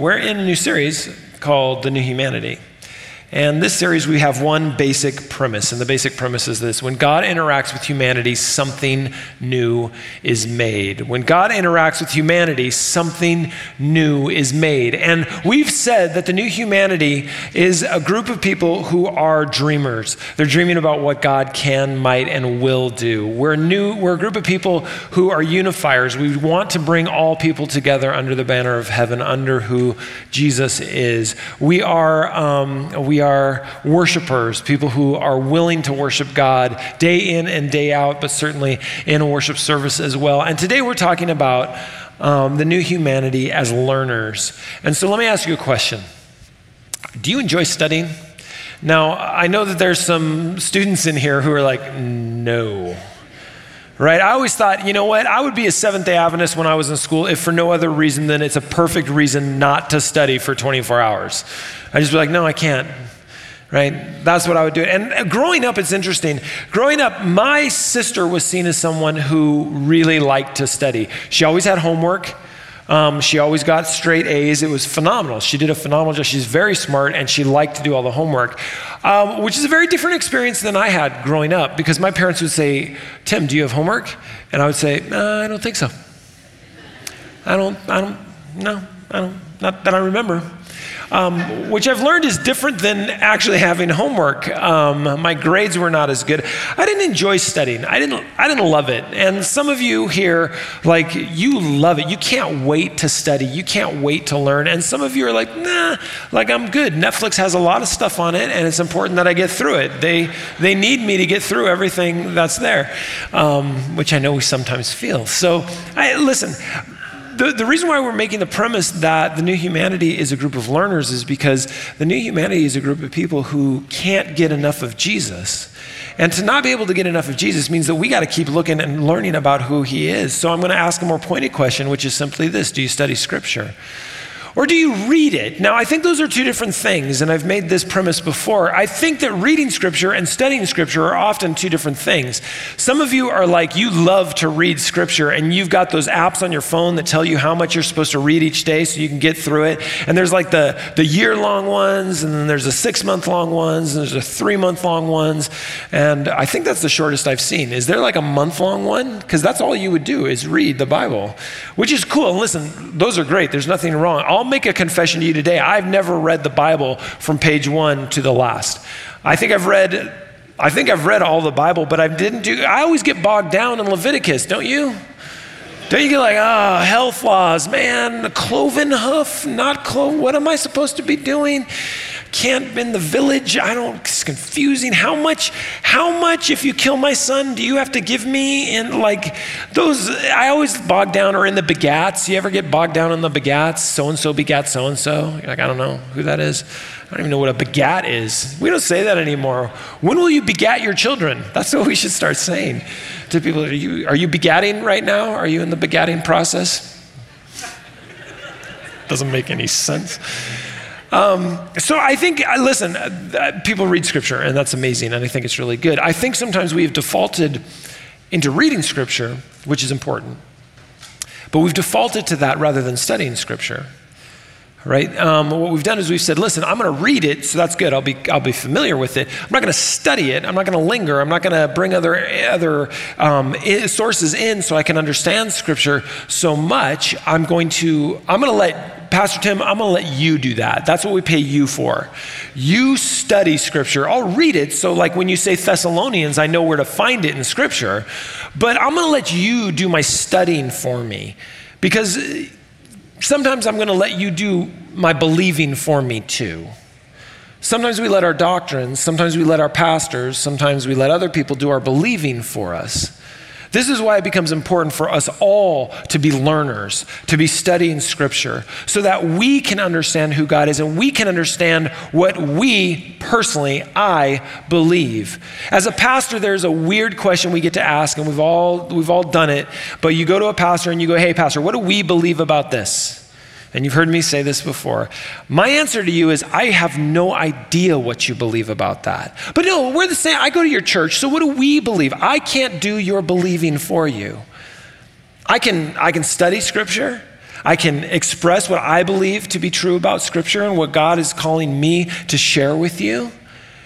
We're in a new series called The New Humanity. And this series, we have one basic premise, and the basic premise is this when God interacts with humanity, something new is made. When God interacts with humanity, something new is made. And we've said that the new humanity is a group of people who are dreamers. They're dreaming about what God can, might, and will do. We're, new, we're a group of people who are unifiers. We want to bring all people together under the banner of heaven, under who Jesus is. We are, um, we are worshipers, people who are willing to worship God day in and day out, but certainly in a worship service as well. And today we're talking about um, the new humanity as learners. And so let me ask you a question Do you enjoy studying? Now, I know that there's some students in here who are like, no right? I always thought, you know what? I would be a Seventh day Adventist when I was in school if for no other reason than it's a perfect reason not to study for 24 hours. I just be like, no, I can't right? That's what I would do. And uh, growing up, it's interesting. Growing up, my sister was seen as someone who really liked to study. She always had homework. Um, she always got straight A's. It was phenomenal. She did a phenomenal job. She's very smart and she liked to do all the homework, um, which is a very different experience than I had growing up because my parents would say, Tim, do you have homework? And I would say, I don't think so. I don't, I don't, no, I don't, not that I remember um, which I've learned is different than actually having homework. Um, my grades were not as good. I didn't enjoy studying. I didn't. I didn't love it. And some of you here, like you love it. You can't wait to study. You can't wait to learn. And some of you are like, nah, like I'm good. Netflix has a lot of stuff on it, and it's important that I get through it. They they need me to get through everything that's there, um, which I know we sometimes feel. So I, listen the, the reason why we're making the premise that the new humanity is a group of learners is because the new humanity is a group of people who can't get enough of Jesus. And to not be able to get enough of Jesus means that we got to keep looking and learning about who he is. So I'm going to ask a more pointed question, which is simply this Do you study scripture? Or do you read it? Now, I think those are two different things, and I've made this premise before. I think that reading Scripture and studying Scripture are often two different things. Some of you are like, you love to read Scripture, and you've got those apps on your phone that tell you how much you're supposed to read each day so you can get through it. And there's like the, the year long ones, and then there's the six month long ones, and there's the three month long ones. And I think that's the shortest I've seen. Is there like a month long one? Because that's all you would do is read the Bible, which is cool. Listen, those are great. There's nothing wrong. I'll make a confession to you today. I've never read the Bible from page one to the last. I think I've read, I think I've read all the Bible, but I didn't do, I always get bogged down in Leviticus, don't you? Don't you get like, ah, oh, health laws, man, cloven hoof, not clove, what am I supposed to be doing? Can't in the village. I don't, it's confusing. How much, how much if you kill my son, do you have to give me? And like those, I always bog down or in the begats. You ever get bogged down in the begats? So and so begat so and so. You're Like, I don't know who that is. I don't even know what a begat is. We don't say that anymore. When will you begat your children? That's what we should start saying to people. Are you, are you begatting right now? Are you in the begatting process? Doesn't make any sense. Um, so I think, uh, listen, uh, people read scripture, and that's amazing, and I think it's really good. I think sometimes we have defaulted into reading scripture, which is important, but we've defaulted to that rather than studying scripture. Right? Um, what we've done is we've said, listen, I'm going to read it, so that's good. I'll be, I'll be familiar with it. I'm not going to study it. I'm not going to linger. I'm not going to bring other, other um, sources in so I can understand Scripture so much. I'm going to, I'm going to let Pastor Tim, I'm going to let you do that. That's what we pay you for. You study Scripture. I'll read it. So, like when you say Thessalonians, I know where to find it in Scripture. But I'm going to let you do my studying for me. Because uh, sometimes I'm going to let you do my believing for me too. Sometimes we let our doctrines, sometimes we let our pastors, sometimes we let other people do our believing for us. This is why it becomes important for us all to be learners, to be studying Scripture, so that we can understand who God is and we can understand what we personally, I believe. As a pastor, there's a weird question we get to ask, and we've all, we've all done it. But you go to a pastor and you go, hey, Pastor, what do we believe about this? And you've heard me say this before. My answer to you is I have no idea what you believe about that. But no, we're the same. I go to your church, so what do we believe? I can't do your believing for you. I can, I can study scripture. I can express what I believe to be true about Scripture and what God is calling me to share with you.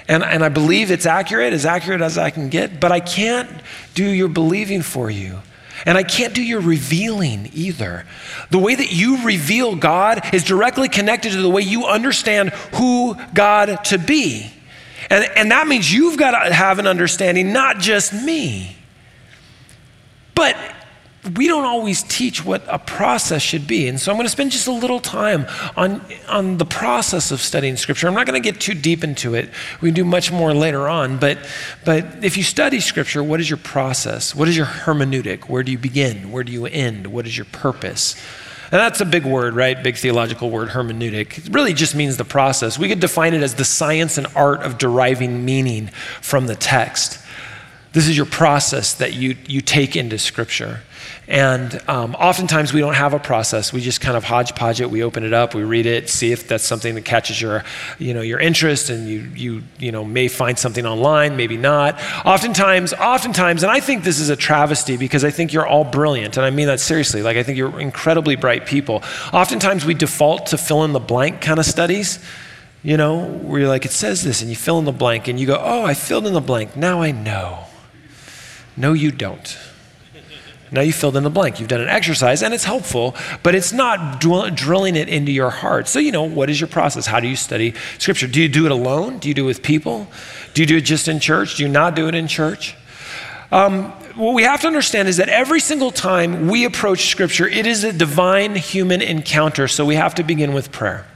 And, and I believe it's accurate, as accurate as I can get, but I can't do your believing for you. And I can't do your revealing either. The way that you reveal God is directly connected to the way you understand who God to be. And, and that means you've got to have an understanding, not just me. But we don't always teach what a process should be. And so I'm going to spend just a little time on, on the process of studying Scripture. I'm not going to get too deep into it. We do much more later on. But, but if you study Scripture, what is your process? What is your hermeneutic? Where do you begin? Where do you end? What is your purpose? And that's a big word, right? Big theological word, hermeneutic. It really just means the process. We could define it as the science and art of deriving meaning from the text. This is your process that you, you take into Scripture. And um, oftentimes we don't have a process. We just kind of hodgepodge it. We open it up, we read it, see if that's something that catches your, you know, your interest, and you, you, you know, may find something online, maybe not. Oftentimes, oftentimes, and I think this is a travesty because I think you're all brilliant, and I mean that seriously. Like I think you're incredibly bright people. Oftentimes we default to fill in the blank kind of studies. You know, where you're like, it says this, and you fill in the blank, and you go, oh, I filled in the blank. Now I know. No, you don't. Now you filled in the blank. You've done an exercise and it's helpful, but it's not drilling it into your heart. So, you know, what is your process? How do you study Scripture? Do you do it alone? Do you do it with people? Do you do it just in church? Do you not do it in church? Um, what we have to understand is that every single time we approach Scripture, it is a divine human encounter. So we have to begin with prayer.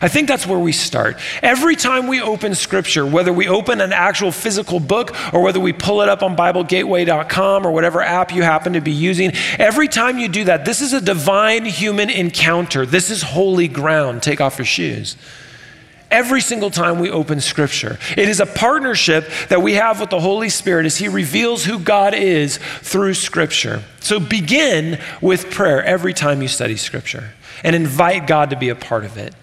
I think that's where we start. Every time we open scripture, whether we open an actual physical book or whether we pull it up on BibleGateway.com or whatever app you happen to be using, every time you do that, this is a divine human encounter. This is holy ground. Take off your shoes every single time we open Scripture. It is a partnership that we have with the Holy Spirit as He reveals who God is through Scripture. So begin with prayer every time you study Scripture and invite God to be a part of it.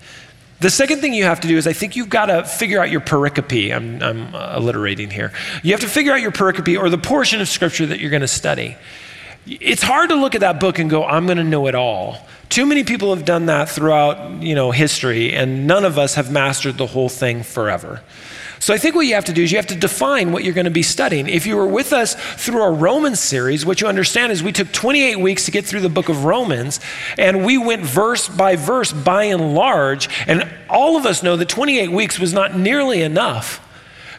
The second thing you have to do is I think you've got to figure out your pericope. I'm, I'm alliterating here. You have to figure out your pericope or the portion of scripture that you're going to study. It's hard to look at that book and go, I'm going to know it all. Too many people have done that throughout, you know, history, and none of us have mastered the whole thing forever. So I think what you have to do is you have to define what you're going to be studying. If you were with us through our Romans series, what you understand is we took 28 weeks to get through the book of Romans, and we went verse by verse by and large, and all of us know that 28 weeks was not nearly enough.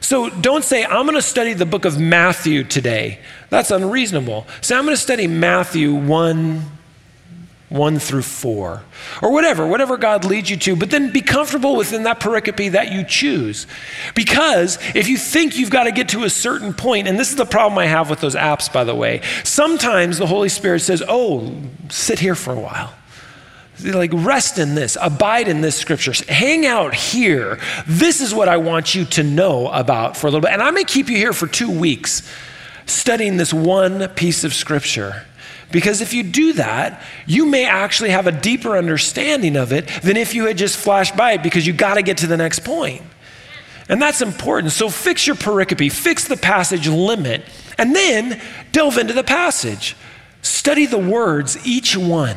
So don't say, I'm going to study the book of Matthew today. That's unreasonable. Say, I'm going to study Matthew 1 1 through 4, or whatever, whatever God leads you to, but then be comfortable within that pericope that you choose. Because if you think you've got to get to a certain point, and this is the problem I have with those apps, by the way, sometimes the Holy Spirit says, Oh, sit here for a while. Like, rest in this, abide in this scripture, hang out here. This is what I want you to know about for a little bit. And I may keep you here for two weeks studying this one piece of scripture. Because if you do that, you may actually have a deeper understanding of it than if you had just flashed by it because you got to get to the next point. And that's important. So fix your pericope, fix the passage limit, and then delve into the passage. Study the words, each one.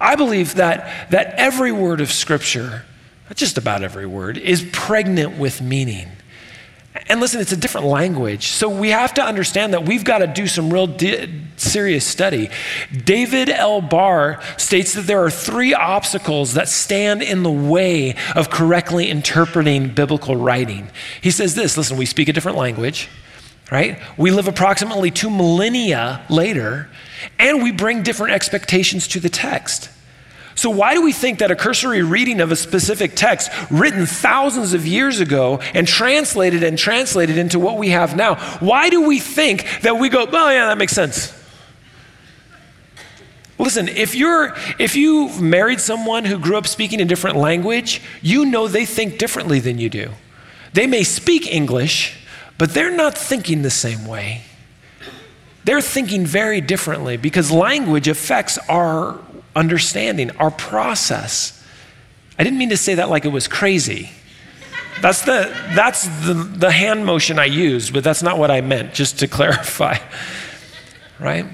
I believe that, that every word of Scripture, just about every word, is pregnant with meaning. And listen, it's a different language. So we have to understand that we've got to do some real di- serious study. David L. Barr states that there are three obstacles that stand in the way of correctly interpreting biblical writing. He says this listen, we speak a different language, right? We live approximately two millennia later, and we bring different expectations to the text. So, why do we think that a cursory reading of a specific text written thousands of years ago and translated and translated into what we have now, why do we think that we go, oh, yeah, that makes sense? Listen, if you're if you've married someone who grew up speaking a different language, you know they think differently than you do. They may speak English, but they're not thinking the same way. They're thinking very differently because language affects our understanding, our process. I didn't mean to say that like it was crazy. That's the, that's the, the hand motion I used, but that's not what I meant, just to clarify. Right?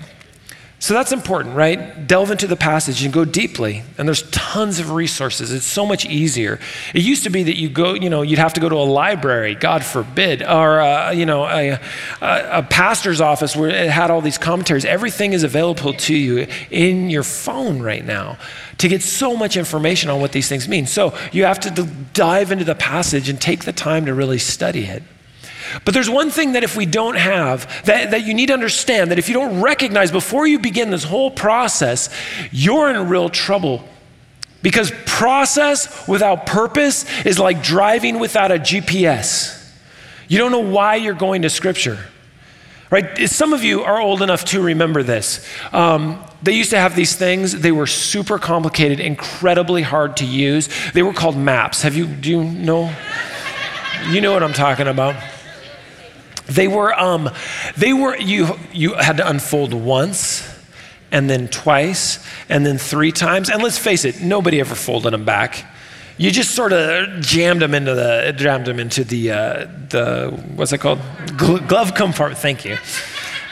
So that's important, right? Delve into the passage and go deeply. And there's tons of resources. It's so much easier. It used to be that you go, you know, you'd have to go to a library, God forbid, or uh, you know, a, a, a pastor's office where it had all these commentaries. Everything is available to you in your phone right now to get so much information on what these things mean. So you have to dive into the passage and take the time to really study it. But there's one thing that if we don't have, that, that you need to understand that if you don't recognize before you begin this whole process, you're in real trouble. Because process without purpose is like driving without a GPS. You don't know why you're going to Scripture. Right? Some of you are old enough to remember this. Um, they used to have these things. They were super complicated, incredibly hard to use. They were called maps. Have you? Do you know? You know what I'm talking about. They were, um, they were, you, you had to unfold once and then twice and then three times. And let's face it, nobody ever folded them back. You just sort of jammed them into the, jammed them into the, uh, the what's it called? glove compartment. Thank you.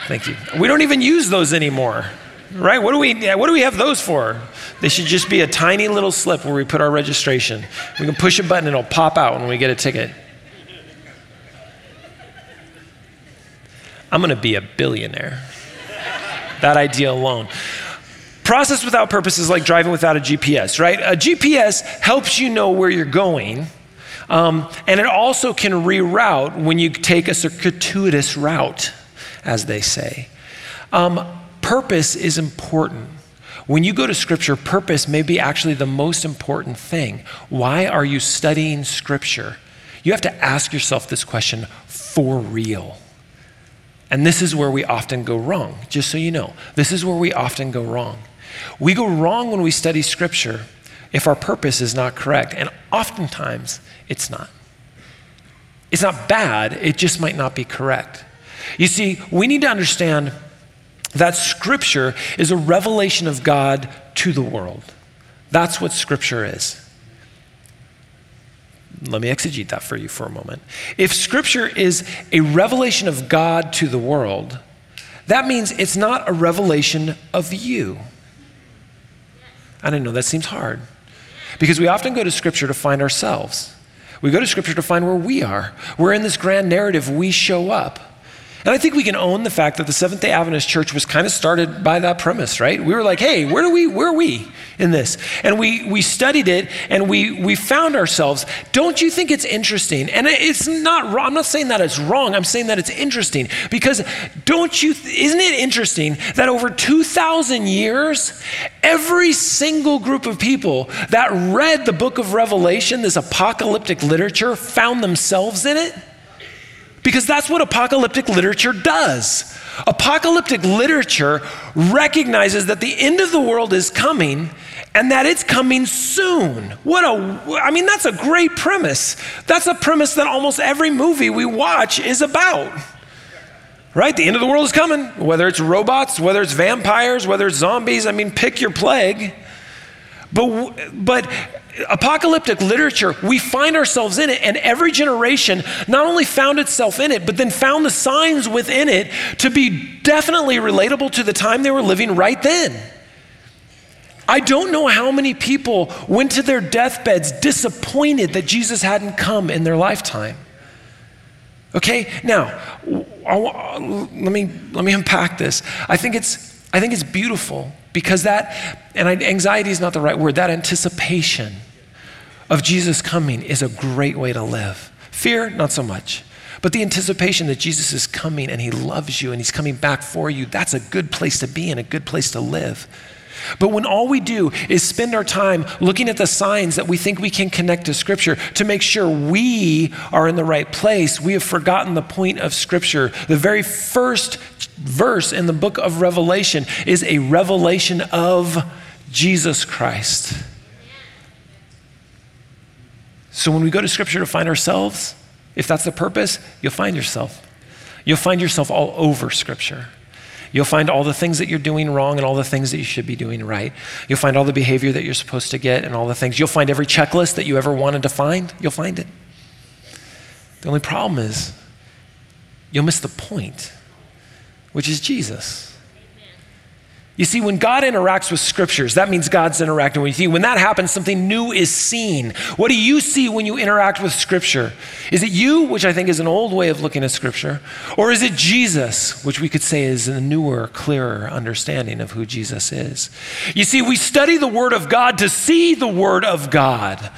Thank you. We don't even use those anymore, right? What do we, what do we have those for? They should just be a tiny little slip where we put our registration. We can push a button and it'll pop out when we get a ticket. I'm going to be a billionaire. that idea alone. Process without purpose is like driving without a GPS, right? A GPS helps you know where you're going, um, and it also can reroute when you take a circuitous route, as they say. Um, purpose is important. When you go to Scripture, purpose may be actually the most important thing. Why are you studying Scripture? You have to ask yourself this question for real. And this is where we often go wrong, just so you know. This is where we often go wrong. We go wrong when we study Scripture if our purpose is not correct, and oftentimes it's not. It's not bad, it just might not be correct. You see, we need to understand that Scripture is a revelation of God to the world. That's what Scripture is. Let me exegete that for you for a moment. If Scripture is a revelation of God to the world, that means it's not a revelation of you. I don't know, that seems hard. Because we often go to Scripture to find ourselves. We go to Scripture to find where we are. We're in this grand narrative we show up. And I think we can own the fact that the Seventh day Adventist Church was kind of started by that premise, right? We were like, hey, where, do we, where are we in this? And we, we studied it and we, we found ourselves. Don't you think it's interesting? And it's not wrong. I'm not saying that it's wrong. I'm saying that it's interesting because don't you, isn't it interesting that over 2,000 years, every single group of people that read the book of Revelation, this apocalyptic literature, found themselves in it? Because that's what apocalyptic literature does. Apocalyptic literature recognizes that the end of the world is coming and that it's coming soon. What a, I mean, that's a great premise. That's a premise that almost every movie we watch is about. Right? The end of the world is coming, whether it's robots, whether it's vampires, whether it's zombies. I mean, pick your plague. But, but apocalyptic literature, we find ourselves in it, and every generation not only found itself in it, but then found the signs within it to be definitely relatable to the time they were living right then. I don't know how many people went to their deathbeds disappointed that Jesus hadn't come in their lifetime. Okay, now let me let me unpack this. I think it's I think it's beautiful because that, and anxiety is not the right word, that anticipation of Jesus coming is a great way to live. Fear, not so much. But the anticipation that Jesus is coming and he loves you and he's coming back for you, that's a good place to be and a good place to live. But when all we do is spend our time looking at the signs that we think we can connect to Scripture to make sure we are in the right place, we have forgotten the point of Scripture. The very first verse in the book of Revelation is a revelation of Jesus Christ. So when we go to Scripture to find ourselves, if that's the purpose, you'll find yourself. You'll find yourself all over Scripture. You'll find all the things that you're doing wrong and all the things that you should be doing right. You'll find all the behavior that you're supposed to get and all the things. You'll find every checklist that you ever wanted to find. You'll find it. The only problem is you'll miss the point, which is Jesus. You see, when God interacts with scriptures, that means God's interacting with you. When that happens, something new is seen. What do you see when you interact with scripture? Is it you, which I think is an old way of looking at scripture? Or is it Jesus, which we could say is a newer, clearer understanding of who Jesus is? You see, we study the Word of God to see the Word of God.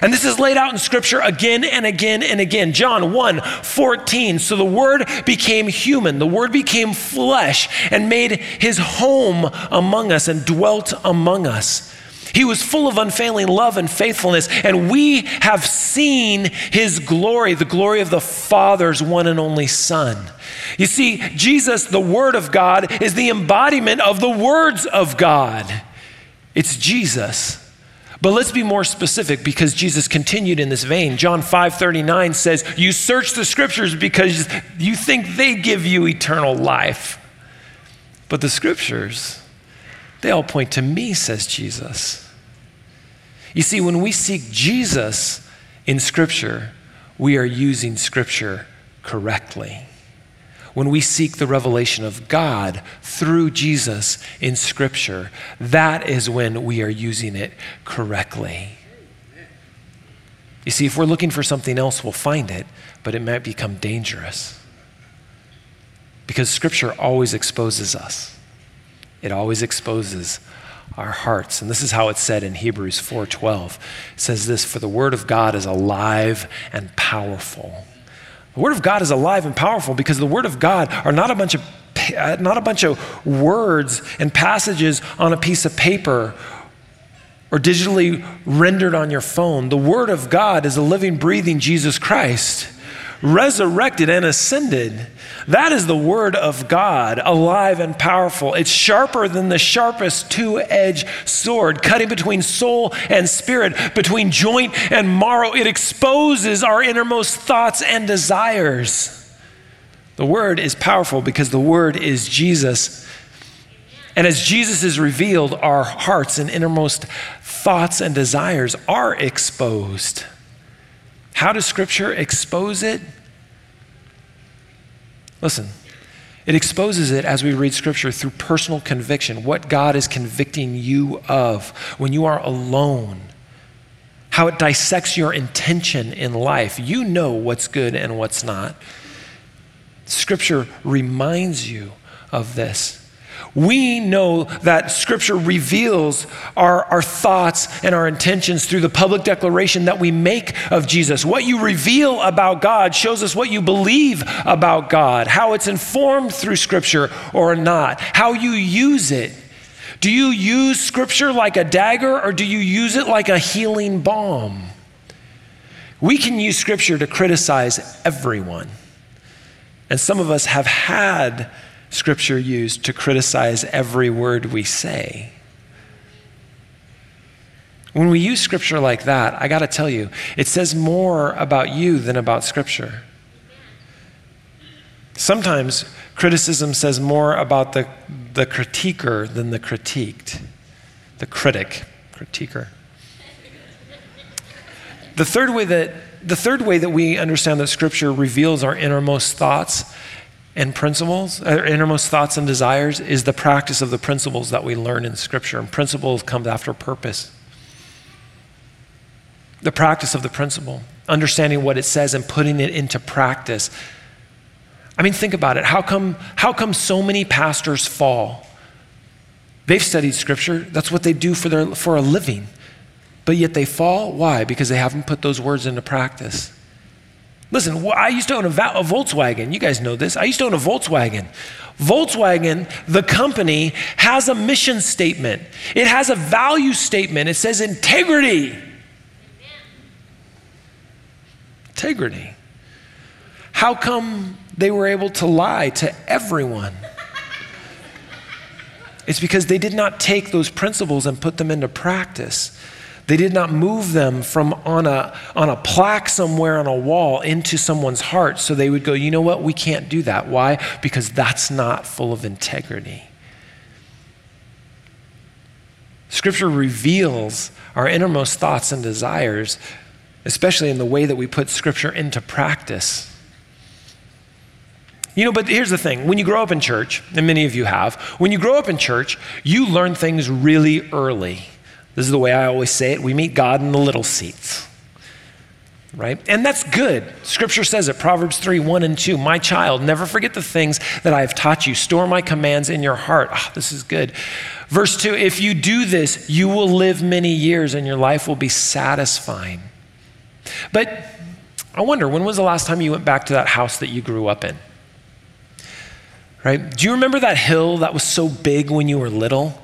And this is laid out in scripture again and again and again. John 1 14. So the word became human, the word became flesh and made his home among us and dwelt among us. He was full of unfailing love and faithfulness, and we have seen his glory, the glory of the Father's one and only Son. You see, Jesus, the Word of God, is the embodiment of the words of God. It's Jesus. But let's be more specific because Jesus continued in this vein. John 5:39 says, "You search the scriptures because you think they give you eternal life." But the scriptures, they all point to me, says Jesus. You see, when we seek Jesus in scripture, we are using scripture correctly when we seek the revelation of God through Jesus in Scripture, that is when we are using it correctly. You see, if we're looking for something else, we'll find it, but it might become dangerous. Because Scripture always exposes us, it always exposes our hearts. And this is how it's said in Hebrews 4:12. It says this, "For the word of God is alive and powerful." The Word of God is alive and powerful because the Word of God are not a bunch of uh, not a bunch of words and passages on a piece of paper or digitally rendered on your phone. The Word of God is a living, breathing Jesus Christ resurrected and ascended. That is the word of God, alive and powerful. It's sharper than the sharpest two edged sword, cutting between soul and spirit, between joint and marrow. It exposes our innermost thoughts and desires. The word is powerful because the word is Jesus. And as Jesus is revealed, our hearts and innermost thoughts and desires are exposed. How does Scripture expose it? Listen, it exposes it as we read Scripture through personal conviction, what God is convicting you of when you are alone, how it dissects your intention in life. You know what's good and what's not. Scripture reminds you of this. We know that Scripture reveals our, our thoughts and our intentions through the public declaration that we make of Jesus. What you reveal about God shows us what you believe about God, how it's informed through Scripture or not, how you use it. Do you use Scripture like a dagger or do you use it like a healing balm? We can use Scripture to criticize everyone. And some of us have had Scripture used to criticize every word we say. When we use Scripture like that, I got to tell you, it says more about you than about Scripture. Sometimes criticism says more about the, the critiquer than the critiqued, the critic, critiquer. The third way that the third way that we understand that Scripture reveals our innermost thoughts and principles, our innermost thoughts and desires, is the practice of the principles that we learn in Scripture. And principles comes after purpose. The practice of the principle, understanding what it says and putting it into practice. I mean, think about it. How come, how come so many pastors fall? They've studied Scripture, that's what they do for, their, for a living. But yet they fall. Why? Because they haven't put those words into practice. Listen, I used to own a, Volkswagen. You guys know this. I used to own a Volkswagen. Volkswagen, the company, has a mission statement, it has a value statement. It says integrity. Integrity. How come they were able to lie to everyone? It's because they did not take those principles and put them into practice. They did not move them from on a, on a plaque somewhere on a wall into someone's heart so they would go, you know what, we can't do that. Why? Because that's not full of integrity. Scripture reveals our innermost thoughts and desires, especially in the way that we put Scripture into practice. You know, but here's the thing when you grow up in church, and many of you have, when you grow up in church, you learn things really early. This is the way I always say it we meet God in the little seats. Right? And that's good. Scripture says it, Proverbs 3 1 and 2. My child, never forget the things that I have taught you. Store my commands in your heart. Oh, this is good. Verse 2 If you do this, you will live many years and your life will be satisfying. But I wonder, when was the last time you went back to that house that you grew up in? right? Do you remember that hill that was so big when you were little?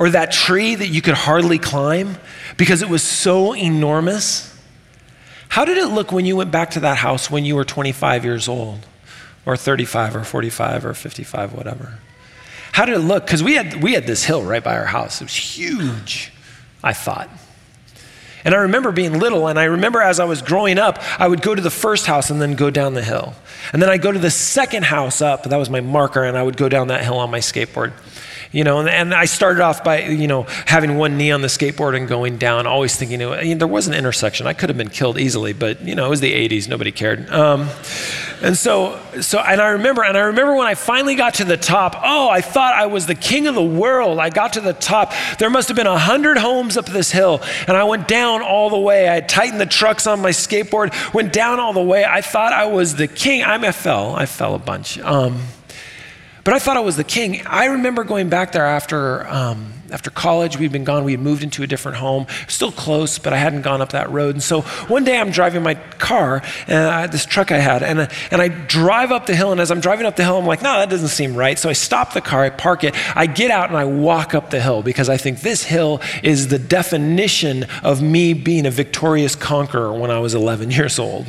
Or that tree that you could hardly climb because it was so enormous? How did it look when you went back to that house when you were 25 years old, or 35, or 45, or 55, whatever? How did it look? Because we had, we had this hill right by our house. It was huge, I thought. And I remember being little, and I remember as I was growing up, I would go to the first house and then go down the hill. And then I'd go to the second house up, that was my marker, and I would go down that hill on my skateboard. You know, and, and I started off by, you know, having one knee on the skateboard and going down, always thinking, you know, there was an intersection. I could have been killed easily, but, you know, it was the 80s. Nobody cared. Um, and so, so, and I remember, and I remember when I finally got to the top, oh, I thought I was the king of the world. I got to the top. There must have been a hundred homes up this hill. And I went down all the way. I tightened the trucks on my skateboard, went down all the way. I thought I was the king. I, mean, I fell. I fell a bunch. Um, but I thought I was the king. I remember going back there after, um, after college. We'd been gone. We had moved into a different home. Still close, but I hadn't gone up that road. And so one day I'm driving my car, and I had this truck I had, and, and I drive up the hill. And as I'm driving up the hill, I'm like, no, that doesn't seem right. So I stop the car, I park it, I get out, and I walk up the hill because I think this hill is the definition of me being a victorious conqueror when I was 11 years old.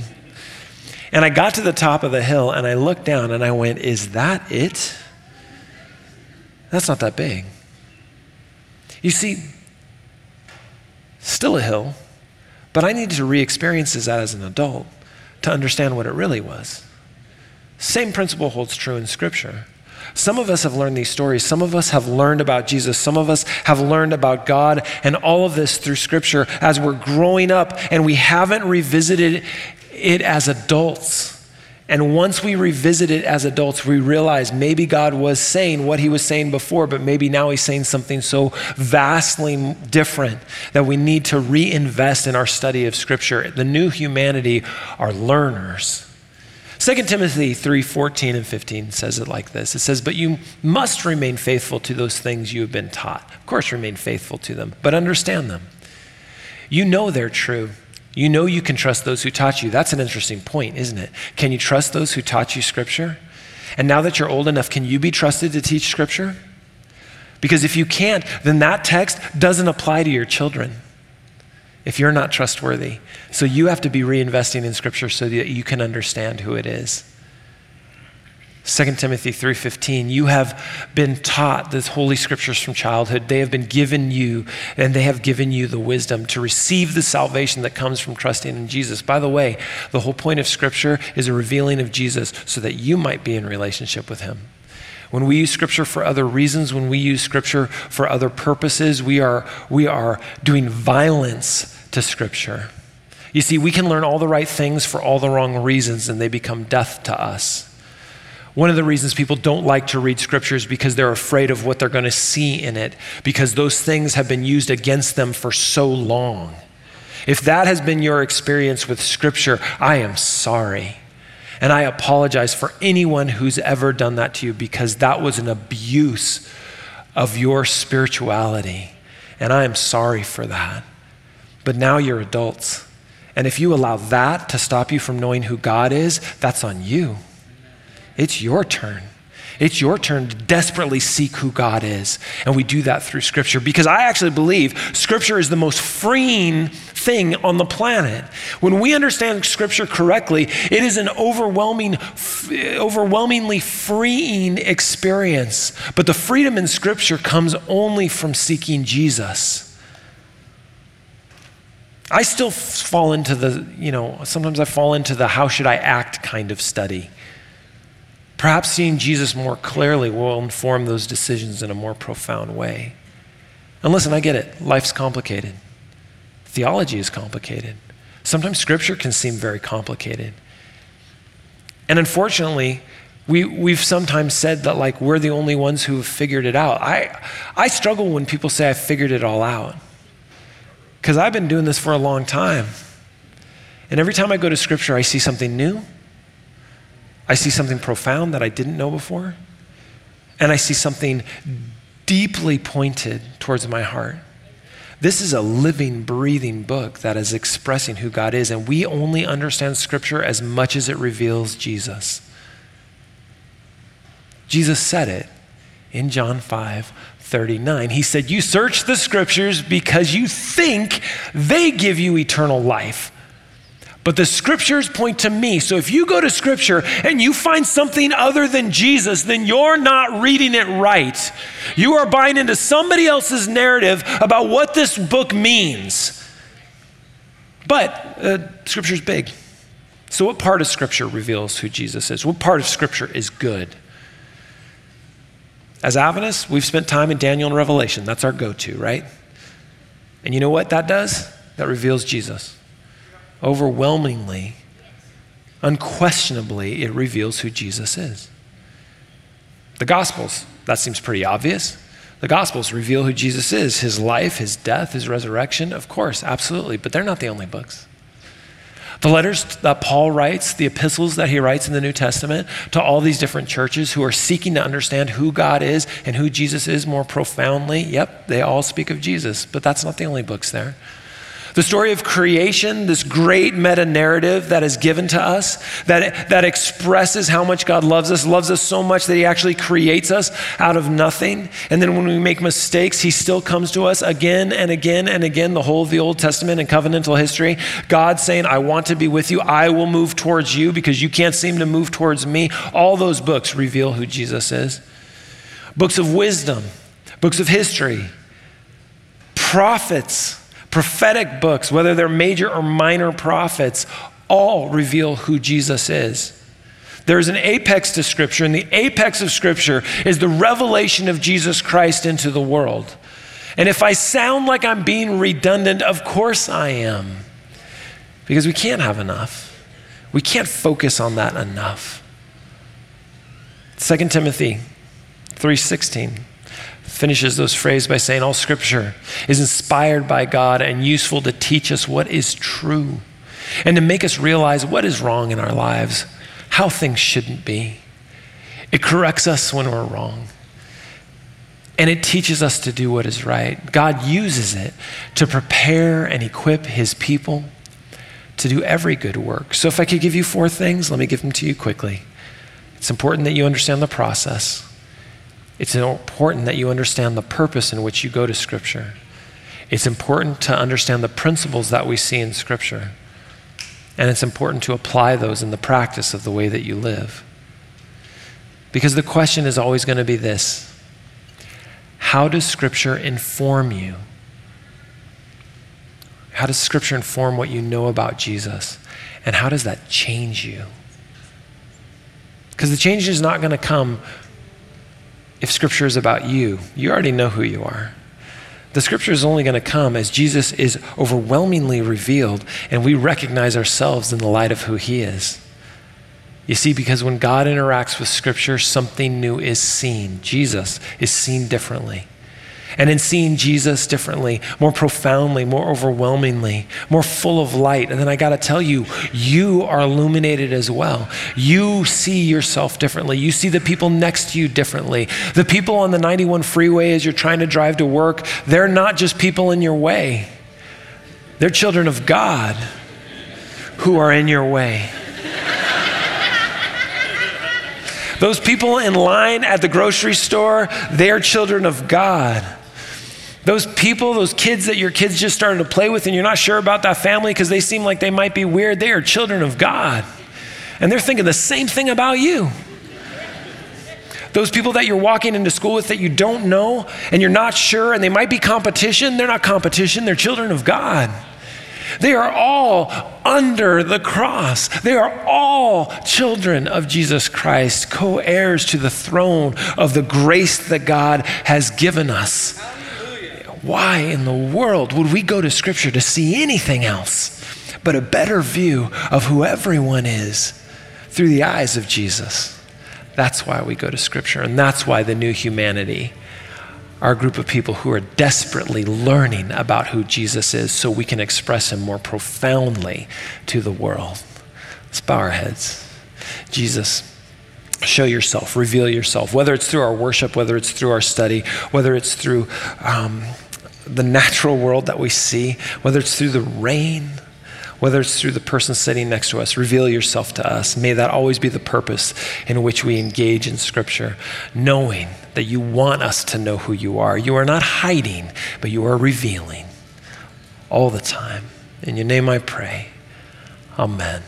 And I got to the top of the hill and I looked down and I went, Is that it? That's not that big. You see, still a hill, but I needed to re experience that as an adult to understand what it really was. Same principle holds true in Scripture. Some of us have learned these stories. Some of us have learned about Jesus. Some of us have learned about God and all of this through Scripture as we're growing up and we haven't revisited it as adults. And once we revisit it as adults, we realize maybe God was saying what he was saying before, but maybe now he's saying something so vastly different that we need to reinvest in our study of Scripture. The new humanity are learners. 2 Timothy 3:14 and 15 says it like this It says, But you must remain faithful to those things you have been taught. Of course, remain faithful to them, but understand them. You know they're true you know you can trust those who taught you. That's an interesting point, isn't it? Can you trust those who taught you Scripture? And now that you're old enough, can you be trusted to teach Scripture? Because if you can't, then that text doesn't apply to your children if you're not trustworthy. So you have to be reinvesting in Scripture so that you can understand who it is. 2 Timothy 3:15 you have been taught the holy scriptures from childhood. They have been given you and they have given you the wisdom to receive the salvation that comes from trusting in Jesus. By the way the whole point of scripture is a revealing of Jesus so that you might be in relationship with him. When we use scripture for other reasons when we use scripture for other purposes we are we are doing violence to scripture. You see we can learn all the right things for all the wrong reasons and they become death to us one of the reasons people don't like to read scriptures because they're afraid of what they're going to see in it, because those things have been used against them for so long. If that has been your experience with scripture, I am sorry. And I apologize for anyone who's ever done that to you because that was an abuse of your spirituality. And I am sorry for that. But now you're adults. And if you allow that to stop you from knowing who God is, that's on you. It's your turn. It's your turn to desperately seek who God is. And we do that through Scripture because I actually believe Scripture is the most freeing thing on the planet. When we understand Scripture correctly, it is an overwhelming, overwhelmingly freeing experience. But the freedom in Scripture comes only from seeking Jesus. I still fall into the, you know, sometimes I fall into the how should I act kind of study. Perhaps seeing Jesus more clearly will inform those decisions in a more profound way. And listen, I get it. Life's complicated. Theology is complicated. Sometimes scripture can seem very complicated. And unfortunately, We, we've sometimes said that like we're the only ones who have figured it out. I, I struggle when people say I figured it all out because I've been doing this for a long time. And every time I go to scripture, I see something new. I see something profound that I didn't know before. And I see something deeply pointed towards my heart. This is a living, breathing book that is expressing who God is, and we only understand Scripture as much as it reveals Jesus. Jesus said it in John 5 39. He said, You search the Scriptures because you think they give you eternal life. But the scriptures point to me. So if you go to scripture and you find something other than Jesus, then you're not reading it right. You are buying into somebody else's narrative about what this book means. But uh, scripture's big. So, what part of scripture reveals who Jesus is? What part of scripture is good? As Adventists, we've spent time in Daniel and Revelation. That's our go to, right? And you know what that does? That reveals Jesus overwhelmingly, unquestionably, it reveals who Jesus is. The Gospels, that seems pretty obvious. The Gospels reveal who Jesus is his life, his death, his resurrection, of course, absolutely, but they're not the only books. The letters that Paul writes, the epistles that he writes in the New Testament to all these different churches who are seeking to understand who God is and who Jesus is more profoundly, yep, they all speak of Jesus, but that's not the only books there. The story of creation, this great meta narrative that is given to us, that, that expresses how much God loves us, loves us so much that He actually creates us out of nothing. And then when we make mistakes, He still comes to us again and again and again, the whole of the Old Testament and covenantal history. God saying, I want to be with you. I will move towards you because you can't seem to move towards me. All those books reveal who Jesus is. Books of wisdom, books of history, prophets prophetic books, whether they're major or minor prophets, all reveal who Jesus is. There's an apex to Scripture, and the apex of Scripture is the revelation of Jesus Christ into the world. And if I sound like I'm being redundant, of course I am. Because we can't have enough. We can't focus on that enough. 2 Timothy 3:16 finishes those phrases by saying, All scripture is inspired by God and useful to teach us what is true and to make us realize what is wrong in our lives, how things shouldn't be. It corrects us when we're wrong. And it teaches us to do what is right. God uses it to prepare and equip his people to do every good work. So, if I could give you four things, let me give them to you quickly. It's important that you understand the process. It's important that you understand the purpose in which you go to Scripture. It's important to understand the principles that we see in Scripture. And it's important to apply those in the practice of the way that you live. Because the question is always going to be this How does Scripture inform you? How does Scripture inform what you know about Jesus? And how does that change you? Because the change is not going to come if Scripture is about you, you already know who you are. The Scripture is only going to come as Jesus is overwhelmingly revealed and we recognize ourselves in the light of who He is. You see, because when God interacts with Scripture, something new is seen. Jesus is seen differently. And in seeing Jesus differently, more profoundly, more overwhelmingly, more full of light. And then I got to tell you, you are illuminated as well. You see yourself differently. You see the people next to you differently. The people on the 91 freeway as you're trying to drive to work, they're not just people in your way, they're children of God who are in your way. Those people in line at the grocery store, they are children of God. Those people, those kids that your kids just started to play with, and you're not sure about that family because they seem like they might be weird, they are children of God. And they're thinking the same thing about you. Those people that you're walking into school with that you don't know and you're not sure, and they might be competition, they're not competition, they're children of God. They are all under the cross. They are all children of Jesus Christ, co heirs to the throne of the grace that God has given us. Why in the world would we go to Scripture to see anything else but a better view of who everyone is through the eyes of Jesus? That's why we go to Scripture, and that's why the new humanity a group of people who are desperately learning about who Jesus is so we can express him more profoundly to the world. Let's bow our heads. Jesus, show yourself, reveal yourself, whether it's through our worship, whether it's through our study, whether it's through um, the natural world that we see, whether it's through the rain whether it's through the person sitting next to us, reveal yourself to us. May that always be the purpose in which we engage in Scripture, knowing that you want us to know who you are. You are not hiding, but you are revealing all the time. In your name I pray. Amen.